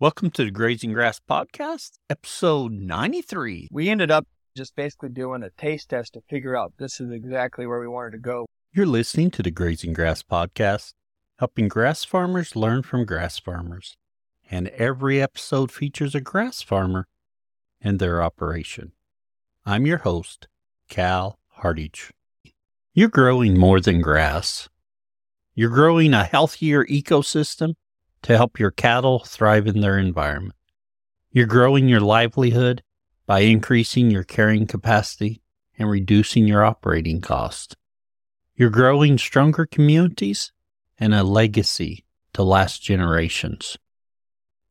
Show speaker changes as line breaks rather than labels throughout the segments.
Welcome to the Grazing Grass Podcast, episode 93.
We ended up just basically doing a taste test to figure out this is exactly where we wanted to go.
You're listening to the Grazing Grass Podcast, helping grass farmers learn from grass farmers. And every episode features a grass farmer and their operation. I'm your host, Cal Hardage. You're growing more than grass. You're growing a healthier ecosystem to help your cattle thrive in their environment. You're growing your livelihood by increasing your carrying capacity and reducing your operating cost. You're growing stronger communities and a legacy to last generations.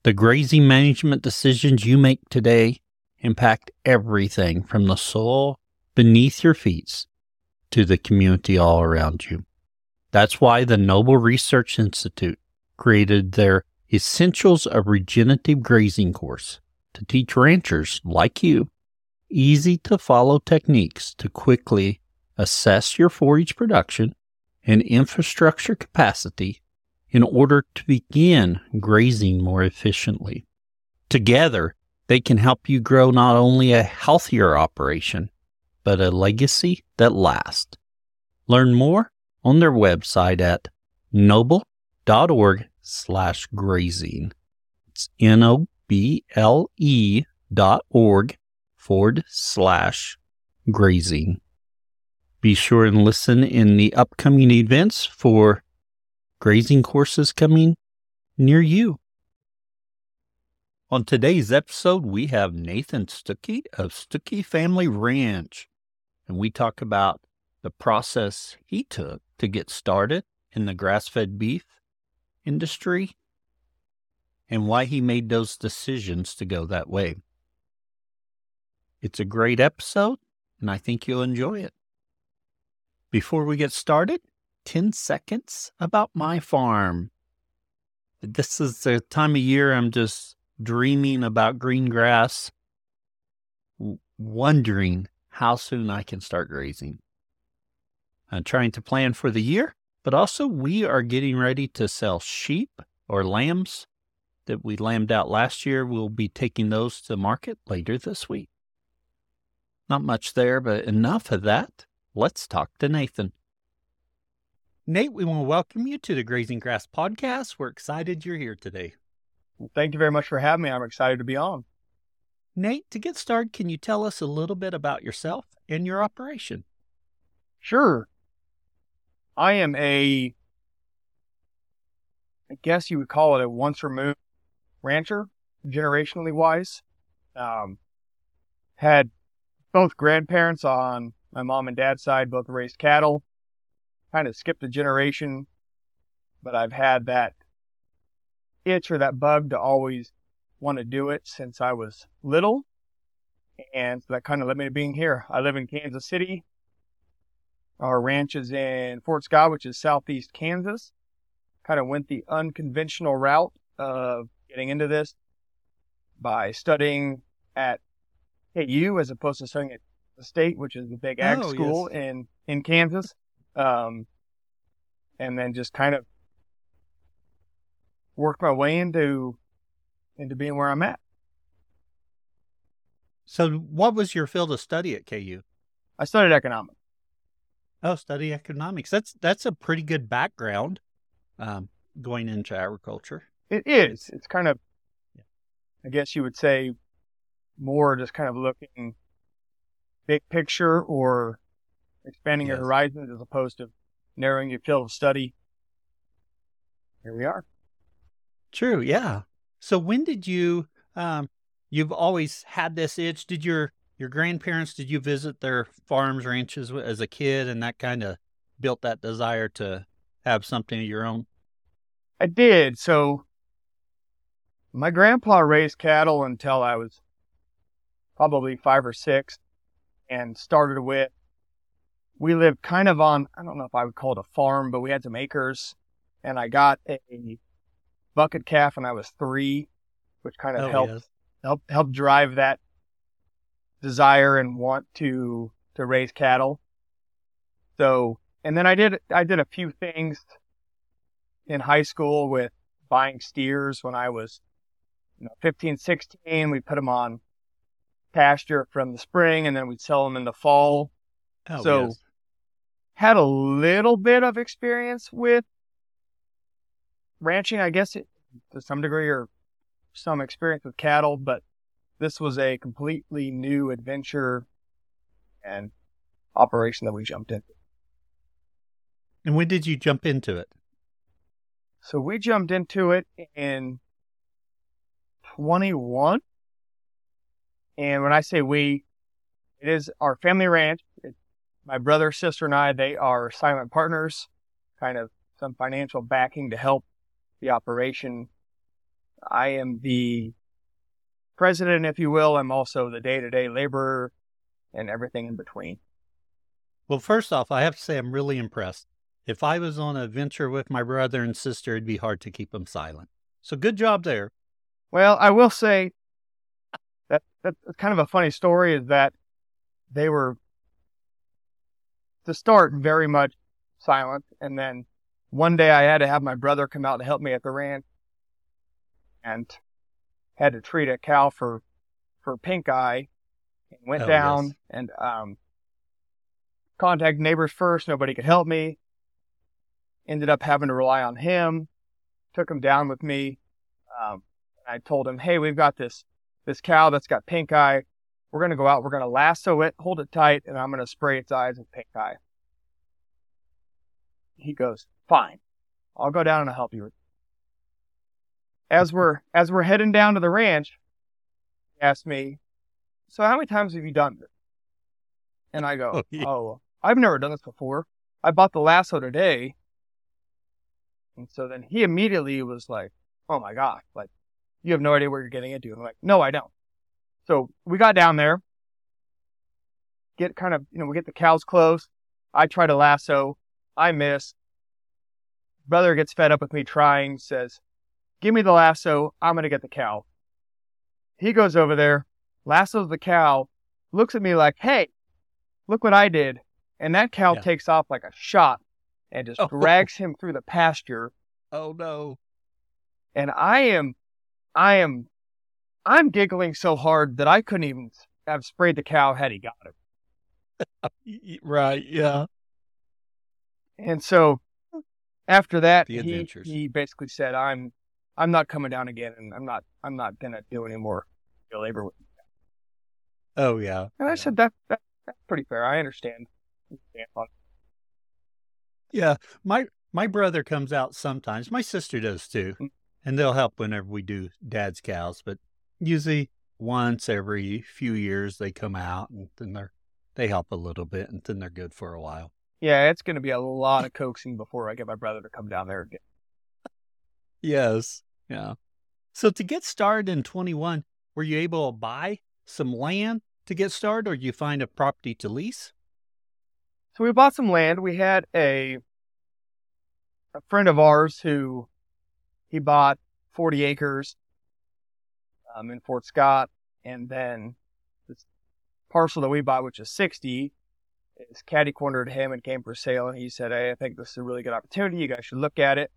The grazing management decisions you make today impact everything from the soil beneath your feet to the community all around you. That's why the Noble Research Institute created their Essentials of Regenerative Grazing course to teach ranchers like you easy to follow techniques to quickly assess your forage production and infrastructure capacity in order to begin grazing more efficiently. Together, they can help you grow not only a healthier operation, but a legacy that lasts. Learn more on their website at noble.org slash grazing. It's N O B L E dot org forward slash grazing. Be sure and listen in the upcoming events for grazing courses coming near you. On today's episode, we have Nathan Stucky of Stucky Family Ranch, and we talk about the process he took to get started in the grass fed beef industry and why he made those decisions to go that way. It's a great episode, and I think you'll enjoy it. Before we get started, 10 seconds about my farm. This is the time of year I'm just dreaming about green grass, wondering how soon I can start grazing. I'm trying to plan for the year but also, we are getting ready to sell sheep or lambs that we lambed out last year. We'll be taking those to market later this week. Not much there, but enough of that. Let's talk to Nathan. Nate, we want to welcome you to the Grazing Grass podcast. We're excited you're here today.
Well, thank you very much for having me. I'm excited to be on.
Nate, to get started, can you tell us a little bit about yourself and your operation?
Sure. I am a, I guess you would call it a once removed rancher, generationally wise. Um, had both grandparents on my mom and dad's side, both raised cattle. Kind of skipped a generation, but I've had that itch or that bug to always want to do it since I was little. And so that kind of led me to being here. I live in Kansas City, our ranch is in Fort Scott, which is southeast Kansas. Kind of went the unconventional route of getting into this by studying at KU as opposed to studying at the state, which is the big ag oh, school yes. in in Kansas. Um, and then just kind of worked my way into into being where I'm at.
So, what was your field of study at KU?
I studied economics.
Oh, study economics. That's that's a pretty good background um, going into agriculture.
It is. It's kind of, yeah. I guess you would say, more just kind of looking big picture or expanding yes. your horizons as opposed to narrowing your field of study. Here we are.
True. Yeah. So when did you? Um, you've always had this itch. Did your your grandparents did you visit their farms ranches as a kid and that kind of built that desire to have something of your own
i did so my grandpa raised cattle until i was probably five or six and started with we lived kind of on i don't know if i would call it a farm but we had some acres and i got a bucket calf when i was three which kind of oh, helped yes. help helped drive that desire and want to to raise cattle. So, and then I did I did a few things in high school with buying steers when I was you know, 15, 16, we put them on pasture from the spring and then we'd sell them in the fall.
Oh,
So-
yes.
Had a little bit of experience with ranching, I guess, it, to some degree, or some experience with cattle, but this was a completely new adventure and operation that we jumped into.
And when did you jump into it?
So we jumped into it in 21. And when I say we, it is our family ranch. It, my brother, sister, and I, they are silent partners, kind of some financial backing to help the operation. I am the president, if you will. I'm also the day to day laborer and everything in between.
Well, first off, I have to say I'm really impressed. If I was on a venture with my brother and sister, it'd be hard to keep them silent. So good job there.
Well, I will say that that's kind of a funny story is that they were to start very much silent, and then one day I had to have my brother come out to help me at the ranch, and had to treat a cow for for pink eye, and went
Oh,
down
yes.
and um contacted neighbors first. Nobody could help me. Ended up having to rely on him. Took him down with me. Um, I told him, "Hey, we've got this this cow that's got pink eye. We're gonna go out. We're gonna lasso it, hold it tight, and I'm gonna spray its eyes with pink eye." He goes, "Fine, I'll go down and I'll help you." As we're as we're heading down to the ranch, he asked me, "So how many times have you done this?" And I go,
Oh, yeah.
"Oh, I've never done this before. I bought the lasso today." And so then he immediately was like, "Oh my gosh, like." you have no idea what you're getting into. And I'm like, no, I don't. So we got down there, get kind of, you know, we get the cows close. I try to lasso. I miss. Brother gets fed up with me trying, says, give me the lasso. I'm going to get the cow. He goes over there, lassos the cow, looks at me like, hey, look what I did. And that cow
Yeah.
takes off like a shot and just
Oh.
drags him through the pasture
Oh, no.
and I am, I am, I'm giggling so hard that I couldn't even have sprayed the cow had he got it.
Right. Yeah.
And so after that,
The
he, he basically said, "I'm, I'm not coming down again, and I'm not, I'm not gonna do any more labor." with you."
Oh, yeah.
And I
Yeah.
said, "That, that, that's pretty fair. I understand."
Yeah, my my brother comes out sometimes. My sister does too,
Mm.
and they'll help whenever we do dad's cows. But usually once every few years they come out, and then they're they help a little bit, and then they're good for a while.
Yeah, it's gonna be a lot of coaxing before I get my brother to come down there again.
Yes, yeah. So to get started in twenty one, were you able to buy some land to get started, or you find a property to lease?
So we bought some land. We had a a friend of ours who he bought 40 acres um, in Fort Scott, and then this parcel that we bought, which is 60, is catty cornered to him and came for sale. And he said, "Hey, I think this is a really good opportunity. You guys should look at it."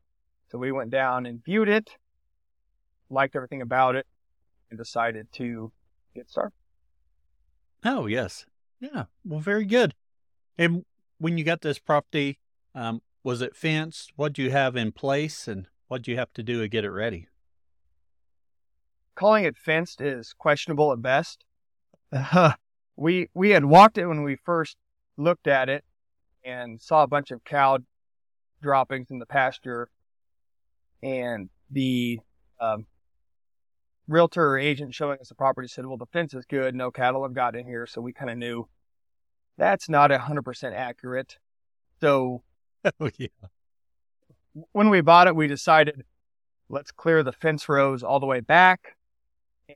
So we went down and viewed it, liked everything about it, and decided to get started.
Oh, yes. Yeah. Well, very good. And when you got this property, um, was it fenced? What do you have in place and what do you have to do to get it ready?
calling it fenced is questionable at best. we we had walked it when we first looked at it and saw a bunch of cow droppings in the pasture, and the um, realtor or agent showing us the property said, "Well, the fence is good. No cattle have got in here." So we kind of knew that's not hundred percent accurate. So
Oh, yeah.
when we bought it, we decided let's clear the fence rows all the way back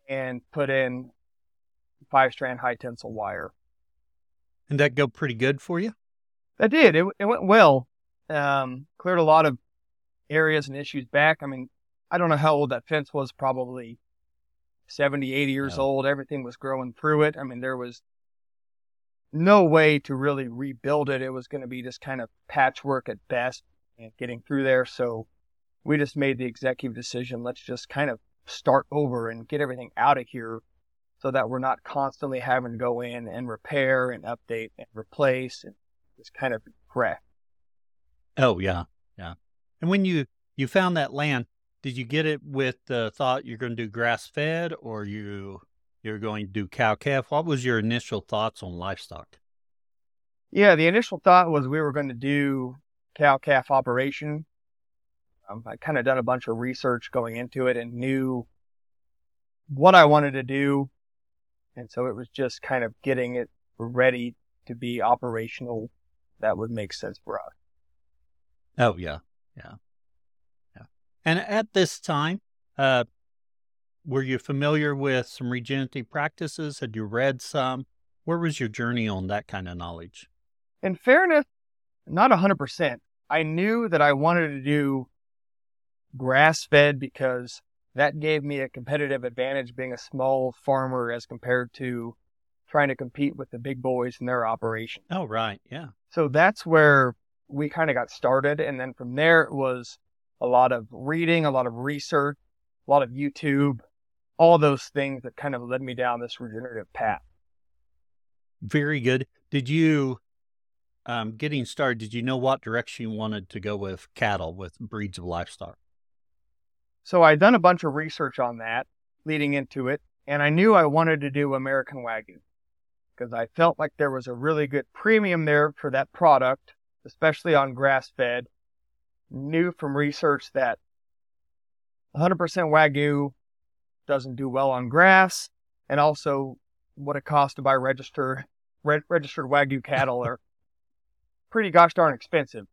and put in five strand high tensile wire.
And that go pretty good for you?
That did. It, it went well. Um, cleared a lot of areas and issues back. I mean, I don't know how old that fence was, probably 70, 80 years
Yeah.
old. Everything was growing through it. I mean, there was no way to really rebuild it. It was going to be just kind of patchwork at best and getting through there. So we just made the executive decision. Let's just kind of start over and get everything out of here so that we're not constantly having to go in and repair and update and replace and just kind of fresh.
Oh yeah, yeah. And when you you found that land, did you get it with the thought you're going to do grass fed or you you're going to do cow calf? What was your initial thoughts on livestock?
Yeah, the initial thought was we were going to do cow calf operation. Um, I kind of done a bunch of research going into it and knew what I wanted to do. And so it was just kind of getting it ready to be operational that would make sense for us.
Oh, yeah. Yeah. And at this time, uh, were you familiar with some regenerative practices? Had you read some? Where was your journey on that kind of knowledge?
In fairness, not 100%. I knew that I wanted to do grass fed because that gave me a competitive advantage being a small farmer as compared to trying to compete with the big boys in their operation.
Oh, right. Yeah.
So that's where we kind of got started. And then from there, it was a lot of reading, a lot of research, a lot of YouTube, all those things that kind of led me down this regenerative path.
Very good. Did you, um, getting started, did you know what direction you wanted to go with cattle, with breeds of livestock?
So I'd done a bunch of research on that leading into it, and I knew I wanted to do American Wagyu because I felt like there was a really good premium there for that product, especially on grass fed. Knew from research that 100% Wagyu doesn't do well on grass, and also what it costs to buy registered re- registered Wagyu cattle are pretty gosh darn expensive.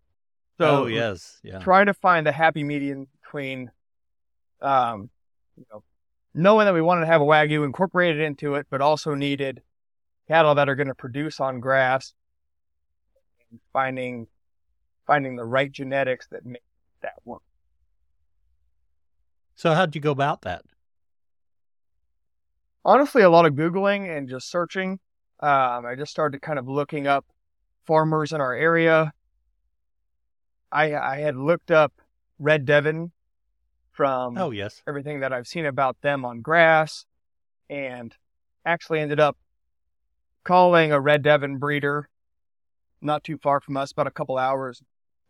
So oh yes, yeah.
Try to find the happy medium between um, you know, knowing that we wanted to have a wagyu incorporated into it, but also needed cattle that are going to produce on grass, and finding finding the right genetics that make that work.
So, how'd you go about that?
Honestly, a lot of googling and just searching. Um, I just started kind of looking up farmers in our area. I I had looked up Red Devon from
oh yes
everything that I've seen about them on grass, and actually ended up calling a red Devon breeder not too far from us, about a couple hours,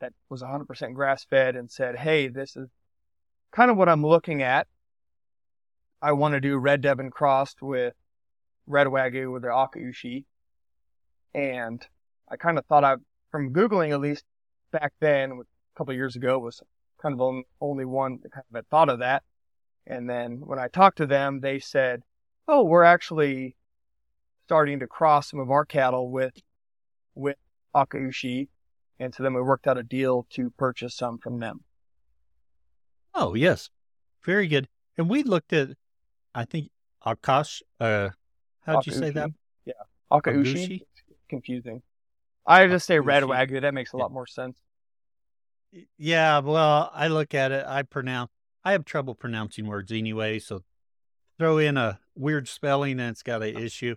that was 100% grass fed, and said, "Hey, this is kind of what I'm looking at. I want to do red Devon crossed with red wagyu with the Akaushi." And I kind of thought I, from googling at least back then, a couple years ago, was kind of only one that kind of had thought of that. And then when I talked to them, they said, "Oh, we're actually starting to cross some of our cattle with with Akaushi," and so then we worked out a deal to purchase some from them.
Oh yes, very good. And we looked at, I think Akash. Uh, how'd you say that?
Yeah, Akaushi. Confusing. I just say red wagyu. That makes a lot more sense.
Yeah, well, I look at it. I pronounce. I have trouble pronouncing words anyway, so throw in a weird spelling and it's got an issue.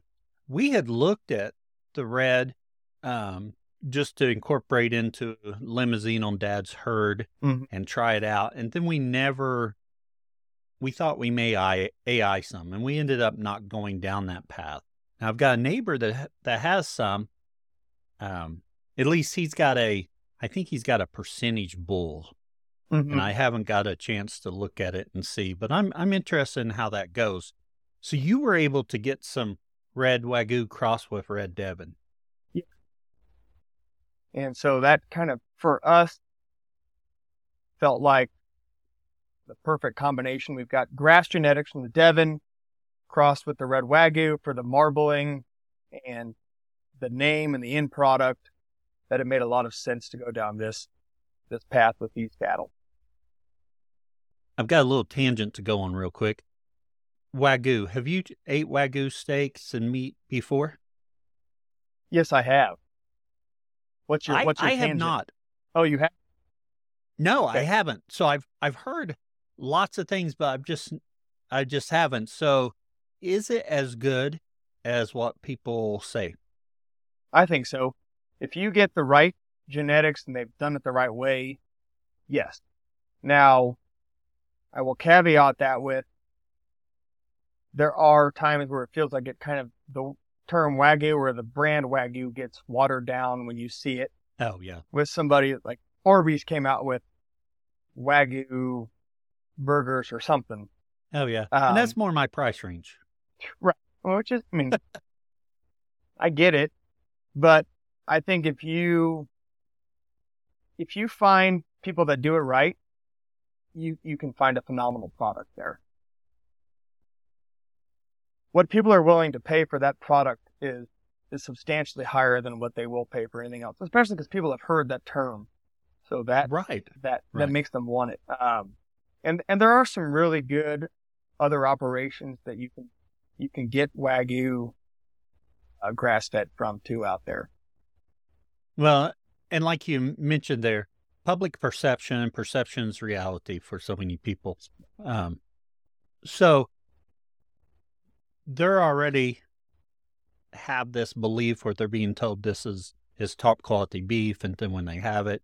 We had looked at the red um, just to incorporate into Limousin on Dad's herd
mm-hmm.
and try it out, and then we never. We thought we may AI, AI some, and we ended up not going down that path. Now I've got a neighbor that that has some. Um, at least he's got a I think he's got a percentage bull.
Mm-hmm.
And I haven't got a chance to look at it and see, but I'm I'm interested in how that goes. So you were able to get some red wagyu cross with red Devon.
And so that kind of for us felt like the perfect combination. We've got grass genetics from the Devon crossed with the red wagyu for the marbling and the name and the end product that it made a lot of sense to go down this this path with these cattle.
I've got a little tangent to go on real quick. Wagyu. Have you ate wagyu steaks and meat before?
Yes, I have. What's your
I,
what's your
I
tangent?
have not.
Oh, you have?
No,
okay.
I haven't. So I've I've heard lots of things, but I've just I just haven't. So is it as good as what people say?
I think so if you get the right genetics and they've done it the right way, yes. Now, I will caveat that with there are times where it feels like it kind of the term wagyu or the brand wagyu gets watered down when you see it
Oh yeah.
with somebody like Arby's came out with wagyu burgers or something.
Oh yeah.
Um,
and that's more my price range.
Well, which is, I mean, I get it, but I think if you if you find people that do it right, you you can find a phenomenal product there. What people are willing to pay for that product is is substantially higher than what they will pay for anything else, especially because people have heard that term. So that
Right.
that
Right.
that makes them want it. Um, and and there are some really good other operations that you can you can get wagyu uh, grass fed from too out there.
Well, and like you mentioned there, public perception and perception's reality for so many people. Um, so they're already have this belief where they're being told this is is top quality beef, and then when they have it,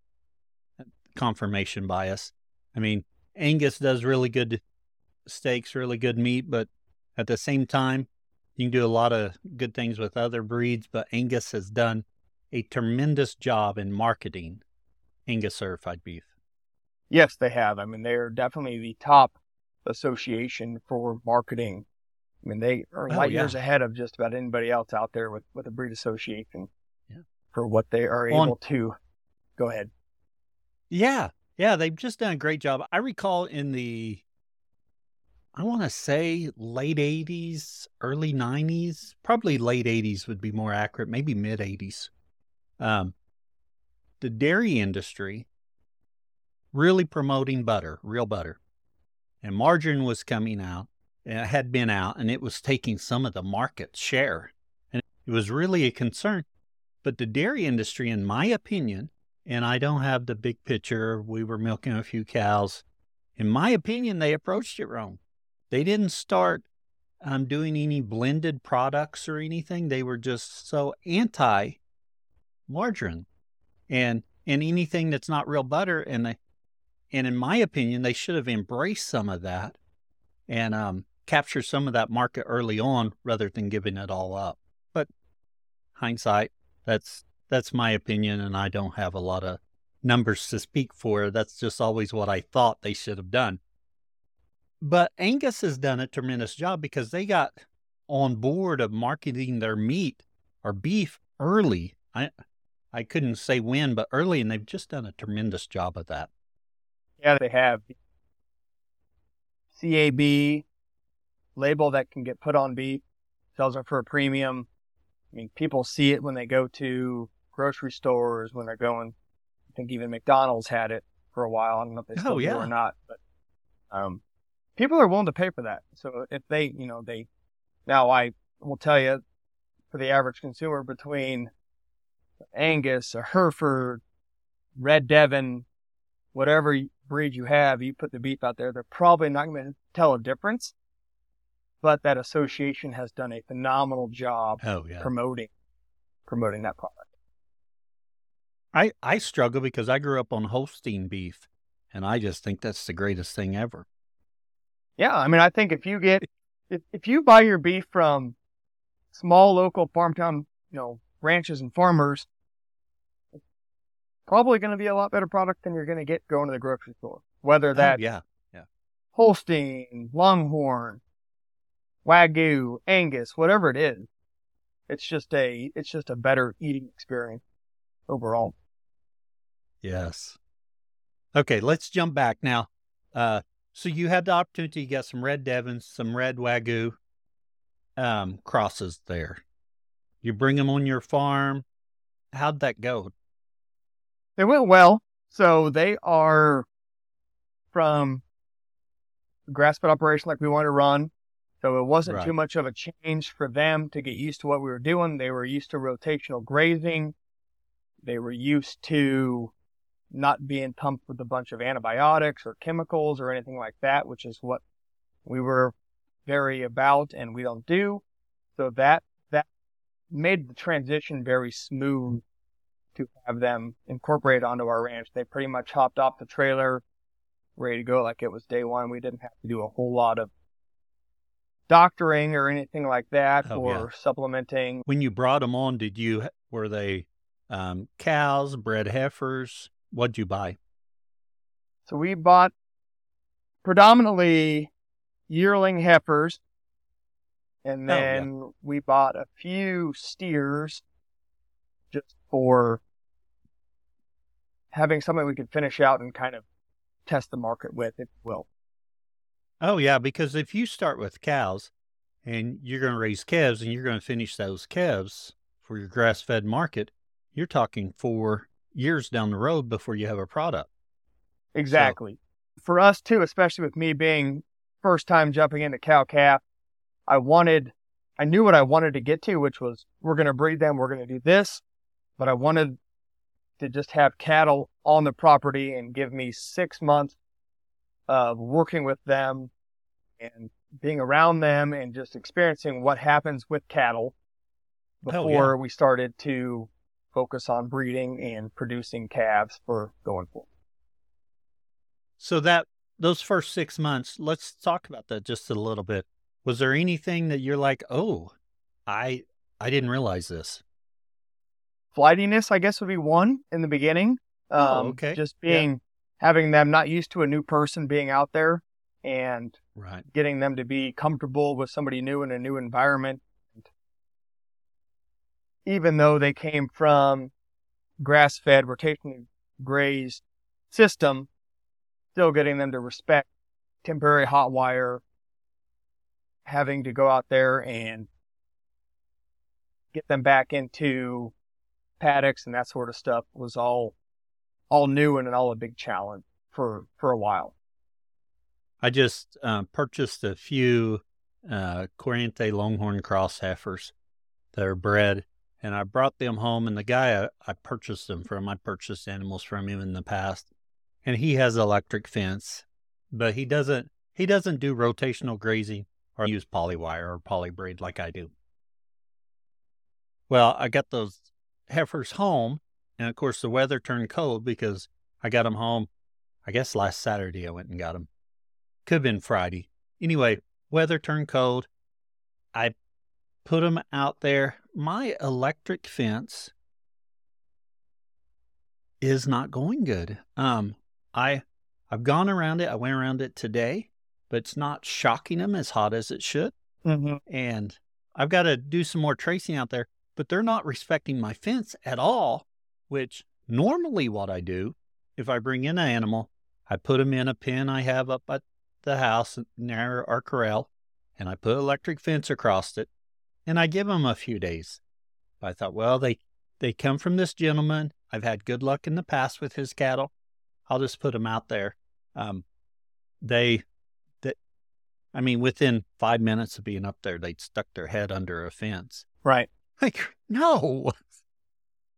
confirmation bias. I mean, Angus does really good steaks, really good meat, but at the same time, you can do a lot of good things with other breeds. But Angus has done a tremendous job in marketing Angus certified beef.
Yes, they have. I mean, they are definitely the top association for marketing. I mean, they are
Oh,
light
yeah.
years ahead of just about anybody else out there with, with a breed association
Yeah.
for what they are
On-
able to. Go ahead.
Yeah, yeah, they've just done a great job. I recall in the, I want to say late 80s, early 90s, probably late 80s would be more accurate, maybe mid 80s. Um, the dairy industry really promoting butter, real butter. And margarine was coming out, had been out, and it was taking some of the market share. And it was really a concern. But the dairy industry, in my opinion, and I don't have the big picture. We were milking a few cows. In my opinion, they approached it wrong. They didn't start um, doing any blended products or anything. They were just so anti margarine and and anything that's not real butter. And they, and in my opinion, they should have embraced some of that and um, captured some of that market early on rather than giving it all up. But hindsight, that's that's my opinion, and I don't have a lot of numbers to speak for. That's just always what I thought they should have done. But Angus has done a tremendous job because they got on board of marketing their meat or beef early. I I couldn't say when, but early, and they've just done a tremendous job of that.
Yeah, they have CAB label that can get put on beef, sells it for a premium. I mean, people see it when they go to grocery stores, when they're going. I think even McDonald's had it for a while. I don't know if they still
Oh,
do or not, but um, people are willing to pay for that. So if they, you know, they now I will tell you, for the average consumer, between Angus, a Hereford, Red Devon, whatever breed you have, you put the beef out there, they're probably not going to tell a difference. But that association has done a phenomenal job
Oh yeah,
promoting promoting that product.
I I struggle because I grew up on Holstein beef, and I just think that's the greatest thing ever.
Yeah, I mean, I think if you get if if you buy your beef from small local farm town, you know, ranches and farmers, it's probably going to be a lot better product than you're going to get going to the grocery store. Whether
Oh,
that's
yeah,
Holstein, Longhorn, Wagyu, Angus, whatever it is, it's just a it's just a better eating experience overall.
Yes. Okay, let's jump back now. Uh, so you had the opportunity to get some red Devons, some red Wagyu um, crosses there. You bring them on your farm. How'd that go?
They went well. So they are from grass fed operation like we want to run. So it wasn't
Right.
too much of a change for them to get used to what we were doing. They were used to rotational grazing. They were used to not being pumped with a bunch of antibiotics or chemicals or anything like that, which is what we were very about and we don't do. So that that made the transition very smooth to have them incorporate onto our ranch. They pretty much hopped off the trailer, ready to go like it was day one. We didn't have to do a whole lot of doctoring or anything like that
Oh,
or
yeah.
supplementing.
When you brought them on, did you were they um, cows, bred heifers? What'd you buy?
So we bought predominantly yearling heifers and
Oh, yeah.
then we bought a few steers just for having something we could finish out and kind of test the market with, if you will.
Oh yeah, because if you start with cows and you're going to raise calves and you're going to finish those calves for your grass-fed market, you're talking four years down the road before you have a product.
Exactly. For us too, especially with me being first time jumping into cow calf, I wanted, I knew what I wanted to get to, which was we're going to breed them, we're going to do this, but I wanted to just have cattle on the property and give me six months of working with them and being around them and just experiencing what happens with cattle
Oh, yeah.
before we started to focus on breeding and producing calves for going forward.
So that those first six months, let's talk about that just a little bit. Was there anything that you're like, oh, I I didn't realize this?
flightiness, I guess, would be one in the beginning. Um,
Oh, okay.
Just
Yeah.
being having them not used to a new person being out there and
Right.
getting them to be comfortable with somebody new in a new environment. Even though they came from grass fed, rotationally grazed system, still getting them to respect temporary hot wire, having to go out there and get them back into paddocks and that sort of stuff was all all new and all a big challenge for for a while.
I just uh, purchased a few uh, Corriente Longhorn Cross heifers that are bred, and I brought them home. And the guy I, I purchased them from, I purchased animals from him in the past, and he has electric fence, but he doesn't he doesn't do rotational grazing or use polywire or polybraid like I do. Well, I got those heifers home, and of course the weather turned cold because I got them home. I guess last Saturday I went and got them. Could have been Friday. Anyway, weather turned cold. I put them out there. My electric fence is not going good. Um, I I've gone around it. I went around it today, but it's not shocking them as hot as it should.
Mm-hmm.
And I've got to do some more tracing out there, but they're not respecting my fence at all. Which normally what I do, if I bring in an animal, I put them in a pen I have up at the house near our corral, and I put electric fence across it, and I give them a few days. I thought, well, they they come from this gentleman. I've had good luck in the past with his cattle. I'll just put them out there. Um, they, that, I mean, within five minutes of being up there, they'd stuck their head under a fence.
Right.
Like, no,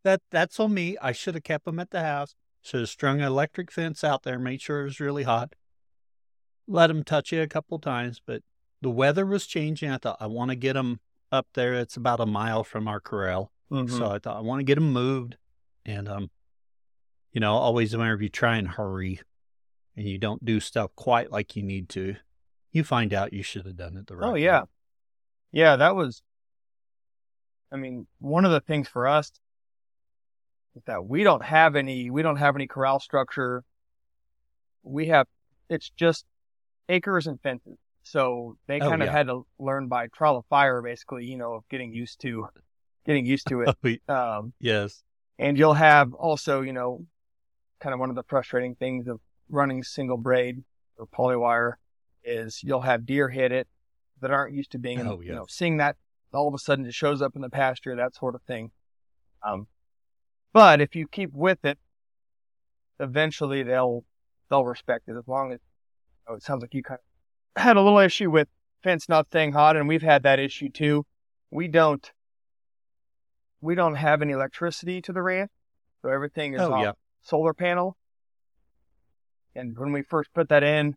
that that's on me. I should have kept them at the house. Should have strung an electric fence out there, made sure it was really hot. Let them touch it a couple times, but the weather was changing. I thought I want to get them up there. It's about a mile from our corral,
Mm-hmm.
so I thought I want to get them moved. And um, you know, always whenever you try and hurry, and you don't do stuff quite like you need to, you find out you should have done it the right.
Oh
way.
yeah. Yeah, that was I mean, one of the things for us that we don't have any we don't have any corral structure. We have it's just acres and fences. So they
Oh,
kind of
yeah.
had to learn by trial of fire basically, you know, of getting used to getting used to it.
Oh,
Um
yes.
and you'll have also, you know, kind of one of the frustrating things of running single braid or polywire is you'll have deer hit it that aren't used to being, in,
Oh,
you know, seeing that all of a sudden it shows up in the pasture, that sort of thing. Um, but if you keep with it, eventually they'll they'll respect it as long as. Oh, it sounds like you kind of had a little issue with fence not staying hot, and we've had that issue too. We don't we don't have any electricity to the ranch, so everything is
Oh,
off
yeah.
solar panel. And when we first put that in,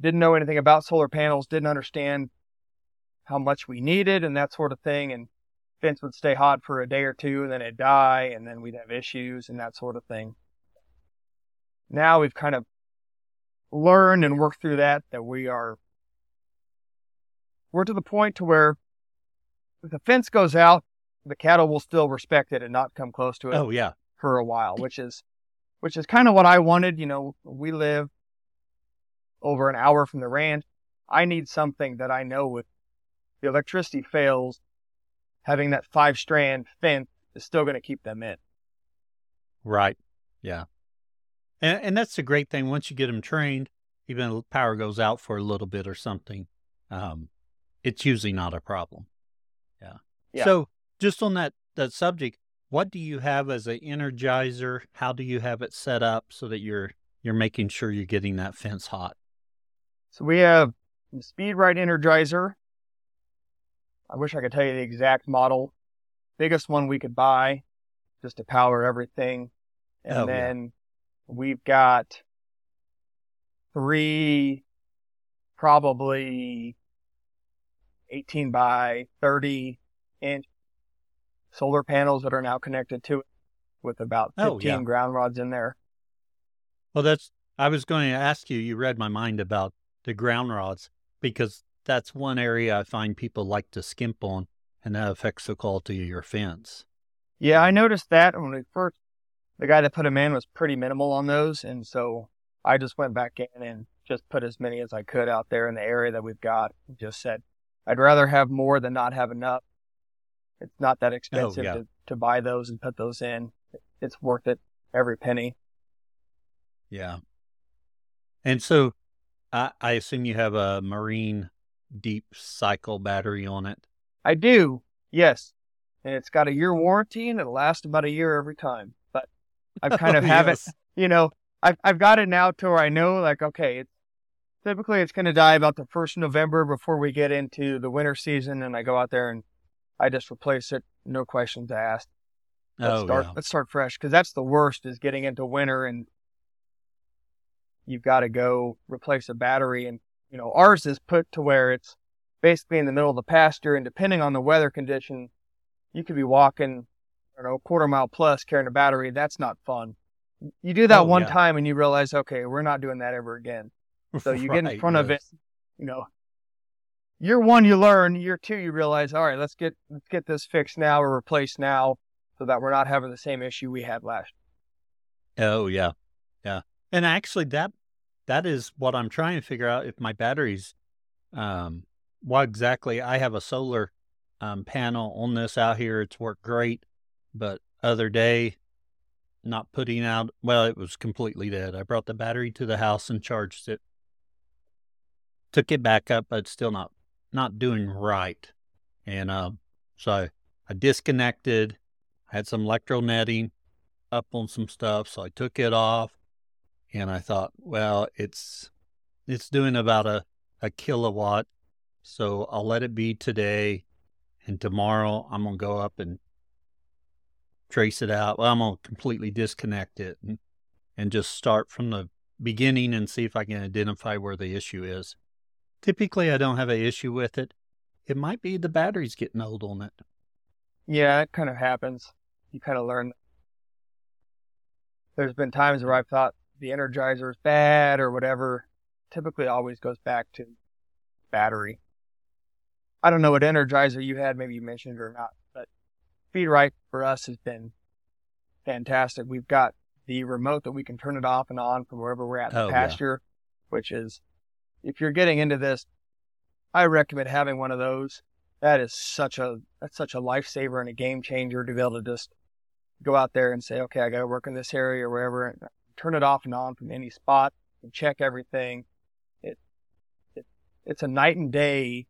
didn't know anything about solar panels, didn't understand how much we needed and that sort of thing. And fence would stay hot for a day or two and then it'd die and then we'd have issues and that sort of thing. Now we've kind of learned and worked through that, that we are, we're to the point to where if the fence goes out, the cattle will still respect it and not come close to it
Oh yeah.
for a while, which is which is kind of what I wanted. You know, we live over an hour from the ranch. I need something that I know if the electricity fails, having that five strand fence is still going to keep them in.
Right. Yeah. And and that's the great thing. Once you get them trained, even if power goes out for a little bit or something, um, it's usually not a problem. Yeah.
Yeah.
So just on that that subject, what do you have as an energizer? How do you have it set up so that you're you're making sure you're getting that fence hot?
So we have the Speedrite Energizer. I wish I could tell you the exact model. Biggest one we could buy just to power everything. And
Oh, yeah.
then we've got three, probably 18 by 30 inch solar panels that are now connected to it with about 15
Oh, yeah.
ground rods in there.
Well, that's I was going to ask you. You read my mind about the ground rods because that's one area I find people like to skimp on, and that affects the quality of your fence.
Yeah, I noticed that when we first, the guy that put them in was pretty minimal on those, and so I just went back in and just put as many as I could out there in the area that we've got. and Just said, I'd rather have more than not have enough. It's not that oh, expensive
yeah.
to, to buy those and put those in. It's worth it every penny.
Yeah. And so, I, I assume you have a marine deep cycle battery on it.
I do, yes, and it's got a year warranty and it'll last about a year every time. But I've kind of
Oh,
have it you know, I've I've got it now to where I know like okay, it's typically it's going to die about the first November before we get into the winter season, and I go out there and I just replace it, no questions asked. Let's
Oh,
start
yeah.
let's start fresh because that's the worst is getting into winter and you've got to go replace a battery and you know ours is put to where it's basically in the middle of the pasture and depending on the weather condition you could be walking I don't know a quarter mile plus carrying a battery. That's not fun. You do that
Oh,
one
yeah.
time and you realize okay we're not doing that ever again. So you get in
Right,
front of it you know. Year one you learn year two you realize all right let's get let's get this fixed now or replaced now so that we're not having the same issue we had last
Oh yeah, yeah. And actually, that that is what I'm trying to figure out if my batteries, um, what exactly. I have a solar um, panel on this out here. It's worked great, but other day, not putting out. Well, it was completely dead. I brought the battery to the house and charged it. Took it back up, but still not not doing right. And um, so I, disconnected. Had some electro netting up on some stuff, so I took it off, and I thought, well, it's it's doing about a a kilowatt, so I'll let it be today, and tomorrow I'm gonna go up and trace it out. Well, I'm gonna completely disconnect it and and just start from the beginning and see if I can identify where the issue is. Typically, I don't have an issue with it. It might be the battery's getting old on it.
Yeah, it kind of happens. You kind of learn. There's been times where I've thought the Energizer is bad or whatever. Typically, always goes back to battery. I don't know what Energizer you had. Maybe you mentioned it or not, but Speedrite for us has been fantastic. We've got the remote that we can turn it off and on from wherever we're at in the
Oh, yeah.
pasture, which is, if you're getting into this, I recommend having one of those that is such a that's such a lifesaver and a game changer to be able to just go out there and say, okay, I got to work in this area or wherever, turn it off and on from any spot and check everything. It, it it's a night and day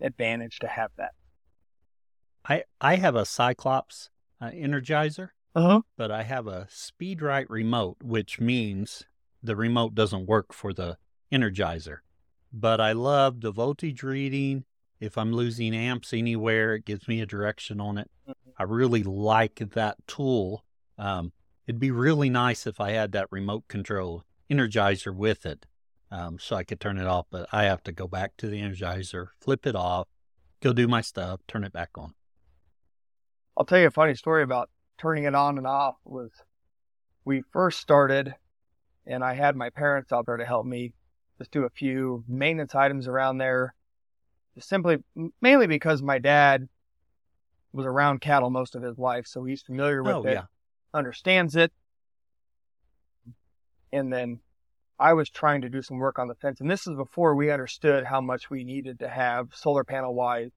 advantage to have that.
I I have a Cyclops uh, Energizer.
Uh huh.
but I have a SpeedRite remote, which means the remote doesn't work for the Energizer. But I love the voltage reading. If I'm losing amps anywhere, it gives me a direction on it. I really like that tool. Um, it'd be really nice if I had that remote control Energizer with it um, so I could turn it off. But I have to go back to the Energizer, flip it off, go do my stuff, turn it back on.
I'll tell you a funny story about turning it on and off was we first started and I had my parents out there to help me just do a few maintenance items around there Just simply mainly because my dad was around cattle most of his life, so he's familiar with
Oh,
it,
yeah.
Understands it. And then I was trying to do some work on the fence, and this is before we understood how much we needed to have solar panel wise,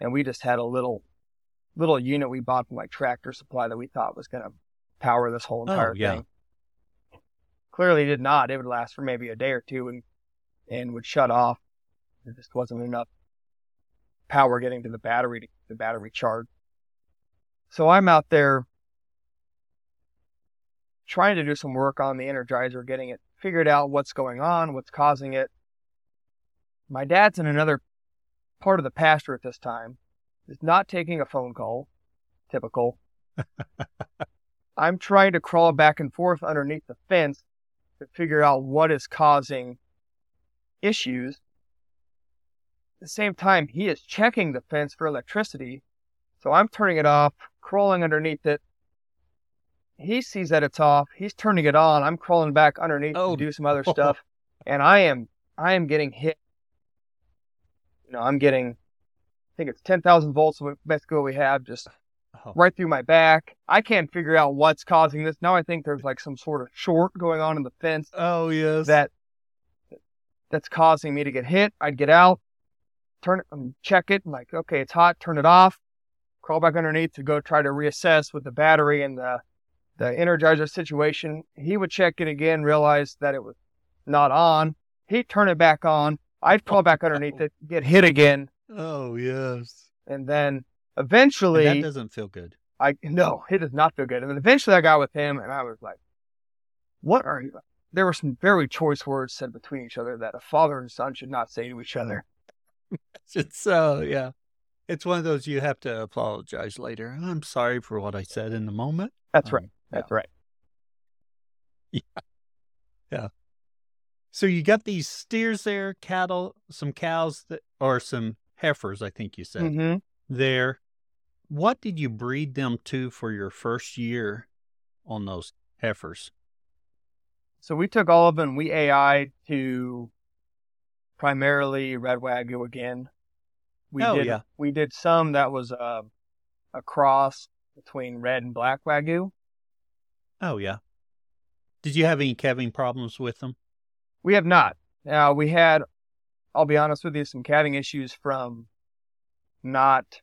and we just had a little little unit we bought from like Tractor Supply that we thought was going to power this whole
Oh,
entire
yeah.
thing. Clearly did not. It would last for maybe a day or two and and would shut off. There just wasn't enough power getting to the battery to the battery charged. So I'm out there trying to do some work on the Energizer, getting it figured out what's going on, what's causing it. My dad's in another part of the pasture at this time, is not taking a phone call. Typical. I'm trying to crawl back and forth underneath the fence to figure out what is causing issues. At the same time, he is checking the fence for electricity. So I'm turning it off, crawling underneath it. He sees that it's off. He's turning it on. I'm crawling back underneath
Oh,
to do some other stuff. And I am I am getting hit. You know, I'm getting I think it's 10,000 volts of best go we have just
Oh,
right through my back. I can't figure out what's causing this. Now I think there's like some sort of short going on in the fence
oh yes.
that that's causing me to get hit. I'd get out, turn it, um, check it, and like, okay, it's hot, turn it off, crawl back underneath to go try to reassess with the battery and the the energizer situation. He would check it again, realize that it was not on. He'd turn it back on. I'd crawl back underneath oh. it, get hit again,
oh yes.
and then
And
eventually
that doesn't feel good.
I no, it does not feel good. And then eventually I got with him and I was like, What are you there were some very choice words said between each other that a father and son should not say to each other.
It's so yeah. It's one of those you have to apologize later. I'm sorry for what I said in the moment.
That's
um, right.
That's right. Yeah. Yeah.
So you got these steers there, cattle, some cows that, or some heifers, I think you said
hmm
there. What did you breed them to for your first year on those heifers?
So we took all of them, we AI to primarily red wagyu again. We
Oh,
did
yeah.
we did some that was uh, a cross between red and black wagyu.
Oh yeah. Did you have any calving problems with them?
We have not. Now we had, I'll be honest with you, some calving issues from not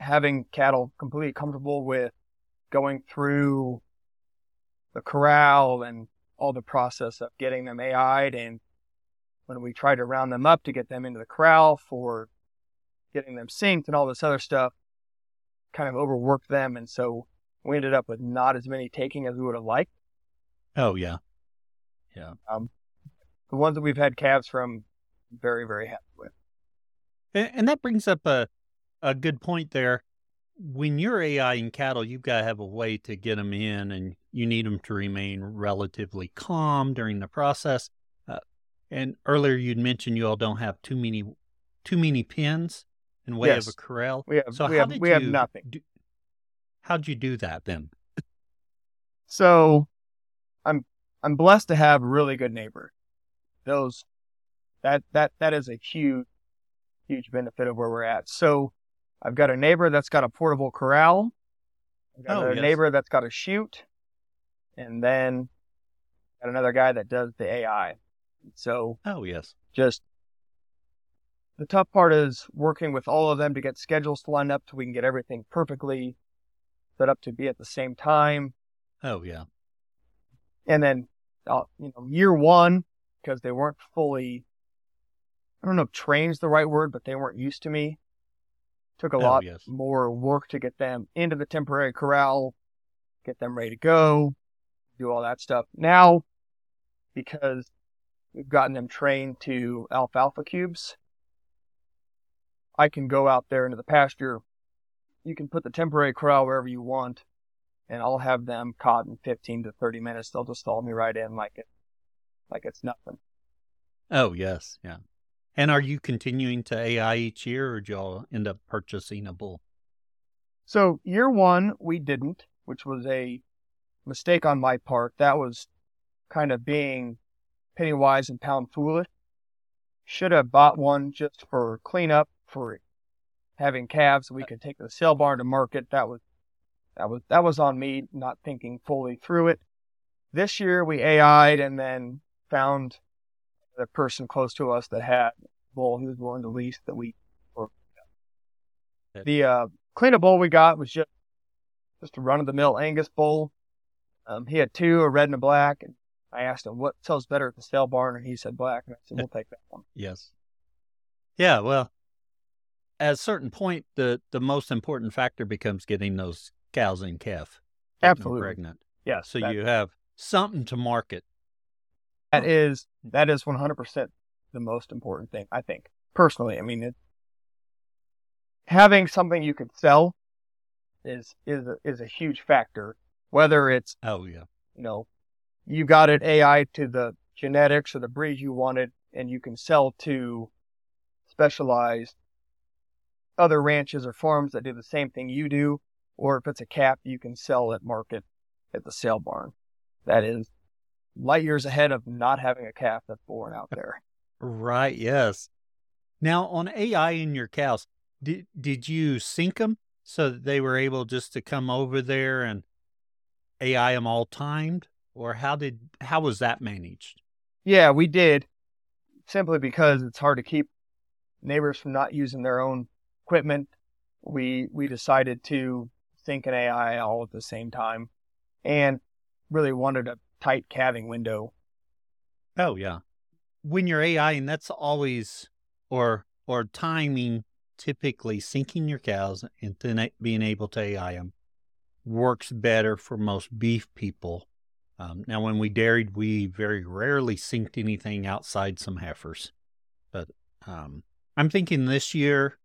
having cattle completely comfortable with going through the corral and all the process of getting them AI'd and when we tried to round them up to get them into the corral for getting them synced and all this other stuff, kind of overworked them and so we ended up with not as many taking as we would have liked.
Oh yeah. Yeah.
Um, the ones that we've had calves from, very, very happy with.
And, and that brings up a, a good point there. When you're AI in cattle, you've got to have a way to get them in, and you need them to remain relatively calm during the process. Uh, and earlier you'd mentioned you all don't have too many too many pins in way
Yes.
of a corral.
We have
So
we
how
have
did
we have
you
nothing.
do- how'd you do that then?
So I'm I'm blessed to have a really good neighbors. Those that that that is a huge huge benefit of where we're at. So I've got a neighbor that's got a portable corral. I've got
Oh,
a
yes.
neighbor that's got a chute, and then got another guy that does the AI. So
Oh yes.
just the tough part is working with all of them to get schedules to line up so we can get everything perfectly set up to be at the same time.
Oh yeah.
and then uh, you know year one because they weren't fully i don't know if trained's the right word but they weren't used to me took a
Oh,
lot
yes.
more work to get them into the temporary corral get them ready to go do all that stuff now because we've gotten them trained to alfalfa cubes i can go out there into the pasture you can put the temporary corral wherever you want and I'll have them caught in 15 to 30 minutes. They'll just haul me right in like it, like it's nothing.
Oh yes. Yeah. And are you continuing to AI each year, or do y'all end up purchasing a bull?
So year one, we didn't, which was a mistake on my part. That was kind of being penny wise and pound foolish. should have bought one just for cleanup for having calves we could take the sale barn to market. That was that was that was on me not thinking fully through it. This year we AI'd and then found the person close to us that had a bull he was willing to lease that we or the uh, cleanup bull we got was just just a run of the mill Angus bull. Um, he had two, a red and a black, and I asked him what sells better at the sale barn, and he said black, and I said we'll take that one.
Yes. Yeah. Well, at a certain point, the the most important factor becomes getting those cows in calf,
Absolutely.
pregnant.
Yeah,
So
that,
you have something to market.
that is that is 100% the most important thing, I think. Personally, I mean, it, having something you can sell is is a, is a huge factor. Whether it's
Oh yeah.
you know you got it AI to the genetics or the breed you wanted, and you can sell to specialized other ranches or farms that do the same thing you do, or if it's a calf you can sell at market at the sale barn. That is light years ahead of not having a calf that's born out there.
Right. Yes. Now on AI in your cows, did did you sync them so that they were able just to come over there and AI them all timed, or how did how was that managed?
Yeah, we did simply because it's hard to keep neighbors from not using their own equipment. We we decided to sync an AI all at the same time, and really wanted a tight calving window.
Oh yeah. When you're AI, and that's always or or timing, typically syncing your cows and then being able to AI them works better for most beef people. Um, now, when we dairied, we very rarely synced anything outside some heifers, but um, I'm thinking this year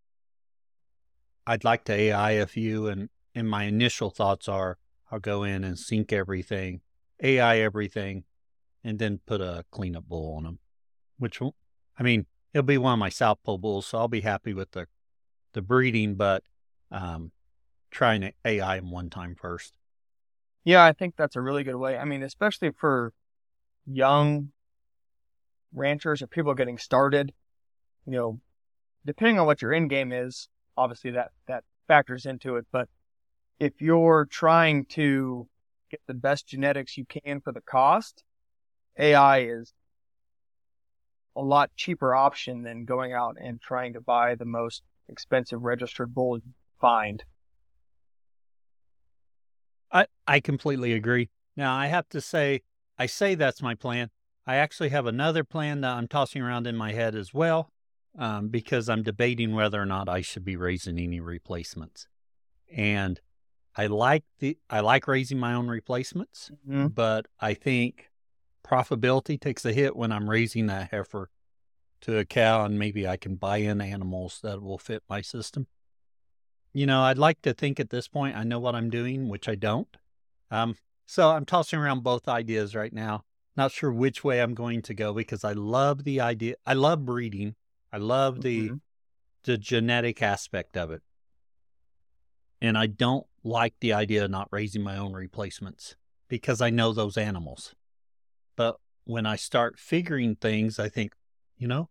I'd like to AI a few, and and my initial thoughts are I'll go in and sync everything, AI everything, and then put a cleanup bull on them. Which, I mean, it'll be one of my South Poll bulls, so I'll be happy with the the breeding, but um, trying to AI them one time first.
Yeah, I think that's a really good way. I mean, especially for young ranchers or people getting started, you know, depending on what your end game is, obviously that that factors into it, but if you're trying to get the best genetics you can for the cost, AI is a lot cheaper option than going out and trying to buy the most expensive registered bull you find.
I, I completely agree. Now, I have to say, I say that's my plan. I actually have another plan that I'm tossing around in my head as well, um, because I'm debating whether or not I should be raising any replacements. And I like the I like raising my own replacements,
Mhm.
but I think profitability takes a hit when I'm raising that heifer to a cow, and maybe I can buy in animals that will fit my system. You know, I'd like to think at this point I know what I'm doing, which I don't. Um, so I'm tossing around both ideas right now. Not sure which way I'm going to go because I love the idea. I love breeding. I love the
Mhm.
the genetic aspect of it. And I don't like the idea of not raising my own replacements because I know those animals. But when I start figuring things, I think, you know,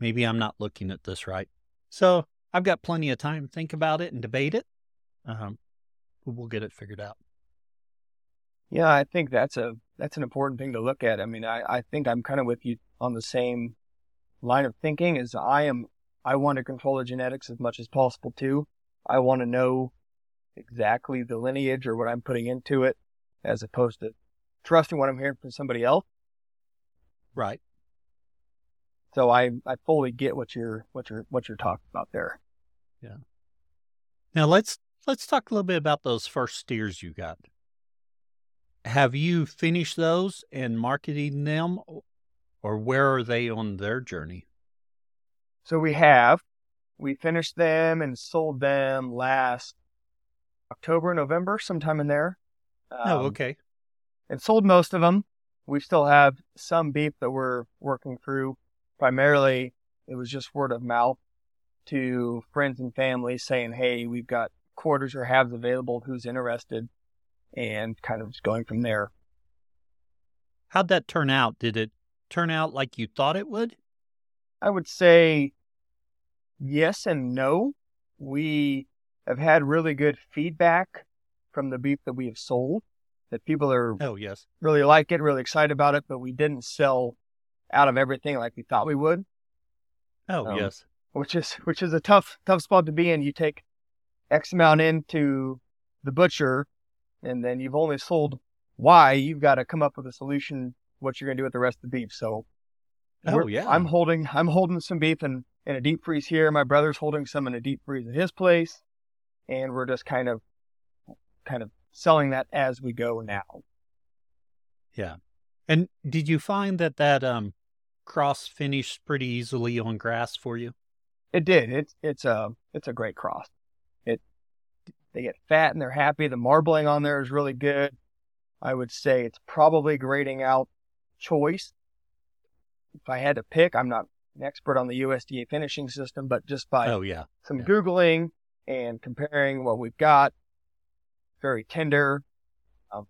maybe I'm not looking at this right. So I've got plenty of time to think about it and debate it. Um, we'll get it figured out.
Yeah, I think that's a that's an important thing to look at. I mean, I, I think I'm kind of with you on the same line of thinking is I am I want to control the genetics as much as possible too. I want to know exactly the lineage or what I'm putting into it as opposed to trusting what I'm hearing from somebody else.
Right.
So I, I fully get what you're what you're what you're talking about there. Yeah.
Now let's let's talk a little bit about those first steers you got. Have you finished those and marketing them, or where are they on their journey?
So we have we finished them and sold them last October, November, sometime in there.
oh,
Um,
okay.
and sold most of them. We still have some beef that we're working through. Primarily, it was just word of mouth to friends and family saying, "Hey, we've got quarters or halves available. Who's interested?" And kind of just going from there.
How'd that turn out? Did it turn out like you thought it would?
I would say yes and no. We have had really good feedback from the beef that we have sold that people are
Oh, yes.
really like it, really excited about it, but we didn't sell out of everything like we thought we would,
Oh,
Um,
yes.
which is which is a tough tough spot to be in. You take X amount into the butcher, and then you've only sold Y. You've got to come up with a solution what you're gonna do with the rest of the beef. So,
Oh, yeah.
I'm holding I'm holding some beef in in a deep freeze here. My brother's holding some in a deep freeze at his place, and we're just kind of kind of selling that as we go now.
Yeah, and did you find that that um cross finished pretty easily on grass for you?
It did. It's it's a it's a great cross. It they get fat and they're happy. The marbling on there is really good. I would say it's probably grading out choice. If I had to pick, I'm not an expert on the USDA finishing system, but just by
Oh, yeah.
some
yeah.
googling and comparing what we've got, very tender, um,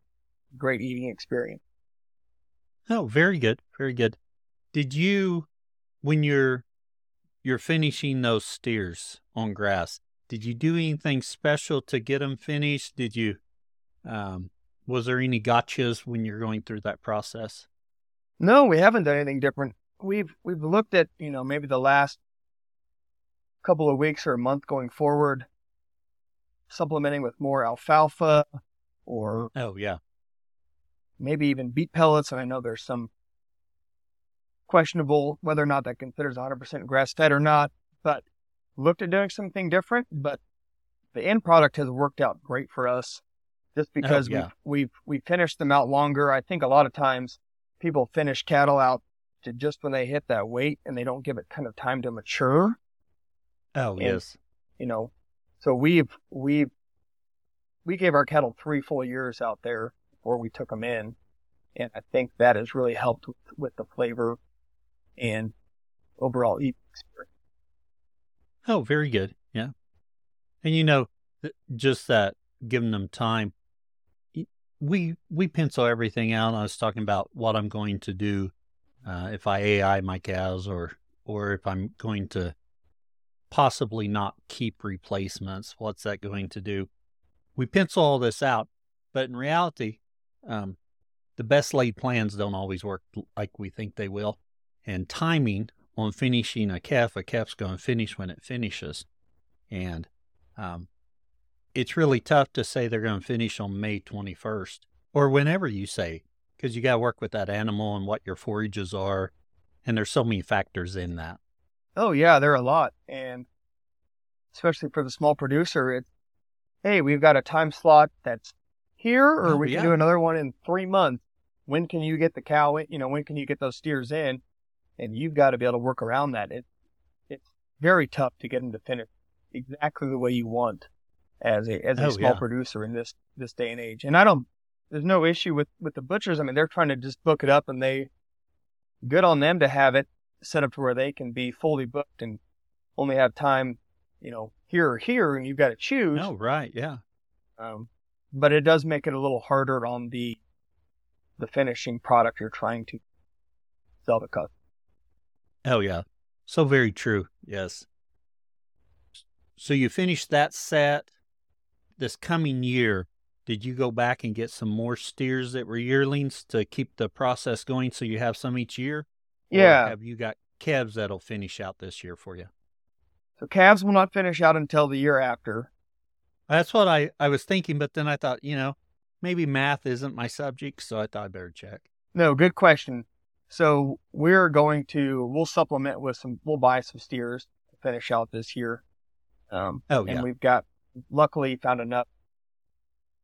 great eating experience.
Oh, very good. Very good. Did you when you're you're finishing those steers on grass, did you do anything special to get them finished? Did you um was there any gotchas when you're going through that process?
No, we haven't done anything different. We've we've looked at, you know, maybe the last couple of weeks or a month going forward, supplementing with more alfalfa or
Oh, yeah.
maybe even beet pellets. And I know there's some questionable whether or not that considers 100% grass fed or not, but looked at doing something different. But the end product has worked out great for us just oh, because
yeah.
we've, we've, we've finished them out longer. I think a lot of times people finish cattle out to just when they hit that weight and they don't give it kind of time to mature,
Oh,
And-
yes.
you know. So we've, we've, we gave our cattle three full years out there before we took them in. And I think that has really helped with, with the flavor and overall eating experience.
Oh, very good. Yeah. And you know, just that giving them time. We we pencil everything out. I was talking about what I'm going to do uh, if I AI my cows, or or if I'm going to possibly not keep replacements. What's that going to do? We pencil all this out, but in reality, um, the best laid plans don't always work like we think they will. And timing on finishing a calf, a calf's going to finish when it finishes. And um, it's really tough to say they're going to finish on May 21st or whenever you say, because you got to work with that animal and what your forages are. And there's so many factors in that.
Oh yeah, there are a lot. And especially for the small producer, it's, hey, we've got a time slot that's here or
Oh,
we can
yeah.
do another one in three months. When can you get the cow in? You know, when can you get those steers in? And you've got to be able to work around that. It, it's very tough to get them to finish exactly the way you want as a, as a
Oh,
small
yeah.
producer in this, this day and age. And I don't, there's no issue with, with the butchers. I mean, they're trying to just book it up and they, good on them to have it set up to where they can be fully booked and only have time, you know, here or here, and you've got to choose.
Oh, right. Yeah.
Um, but it does make it a little harder on the the finishing product you're trying to sell to customers.
Oh, yeah. So very true. Yes. So you finished that set this coming year. Did you go back and get some more steers that were yearlings to keep the process going so you have some each year? Or
Yeah.
have you got calves that'll finish out this year for you?
So calves will not finish out until the year after.
That's what I, I was thinking, but then I thought, you know, maybe math isn't my subject, so I thought I'd better check.
No, good question. So we're going to we'll supplement with some we'll buy some steers to finish out this year. Um,
Oh,
and
yeah.
we've got luckily found enough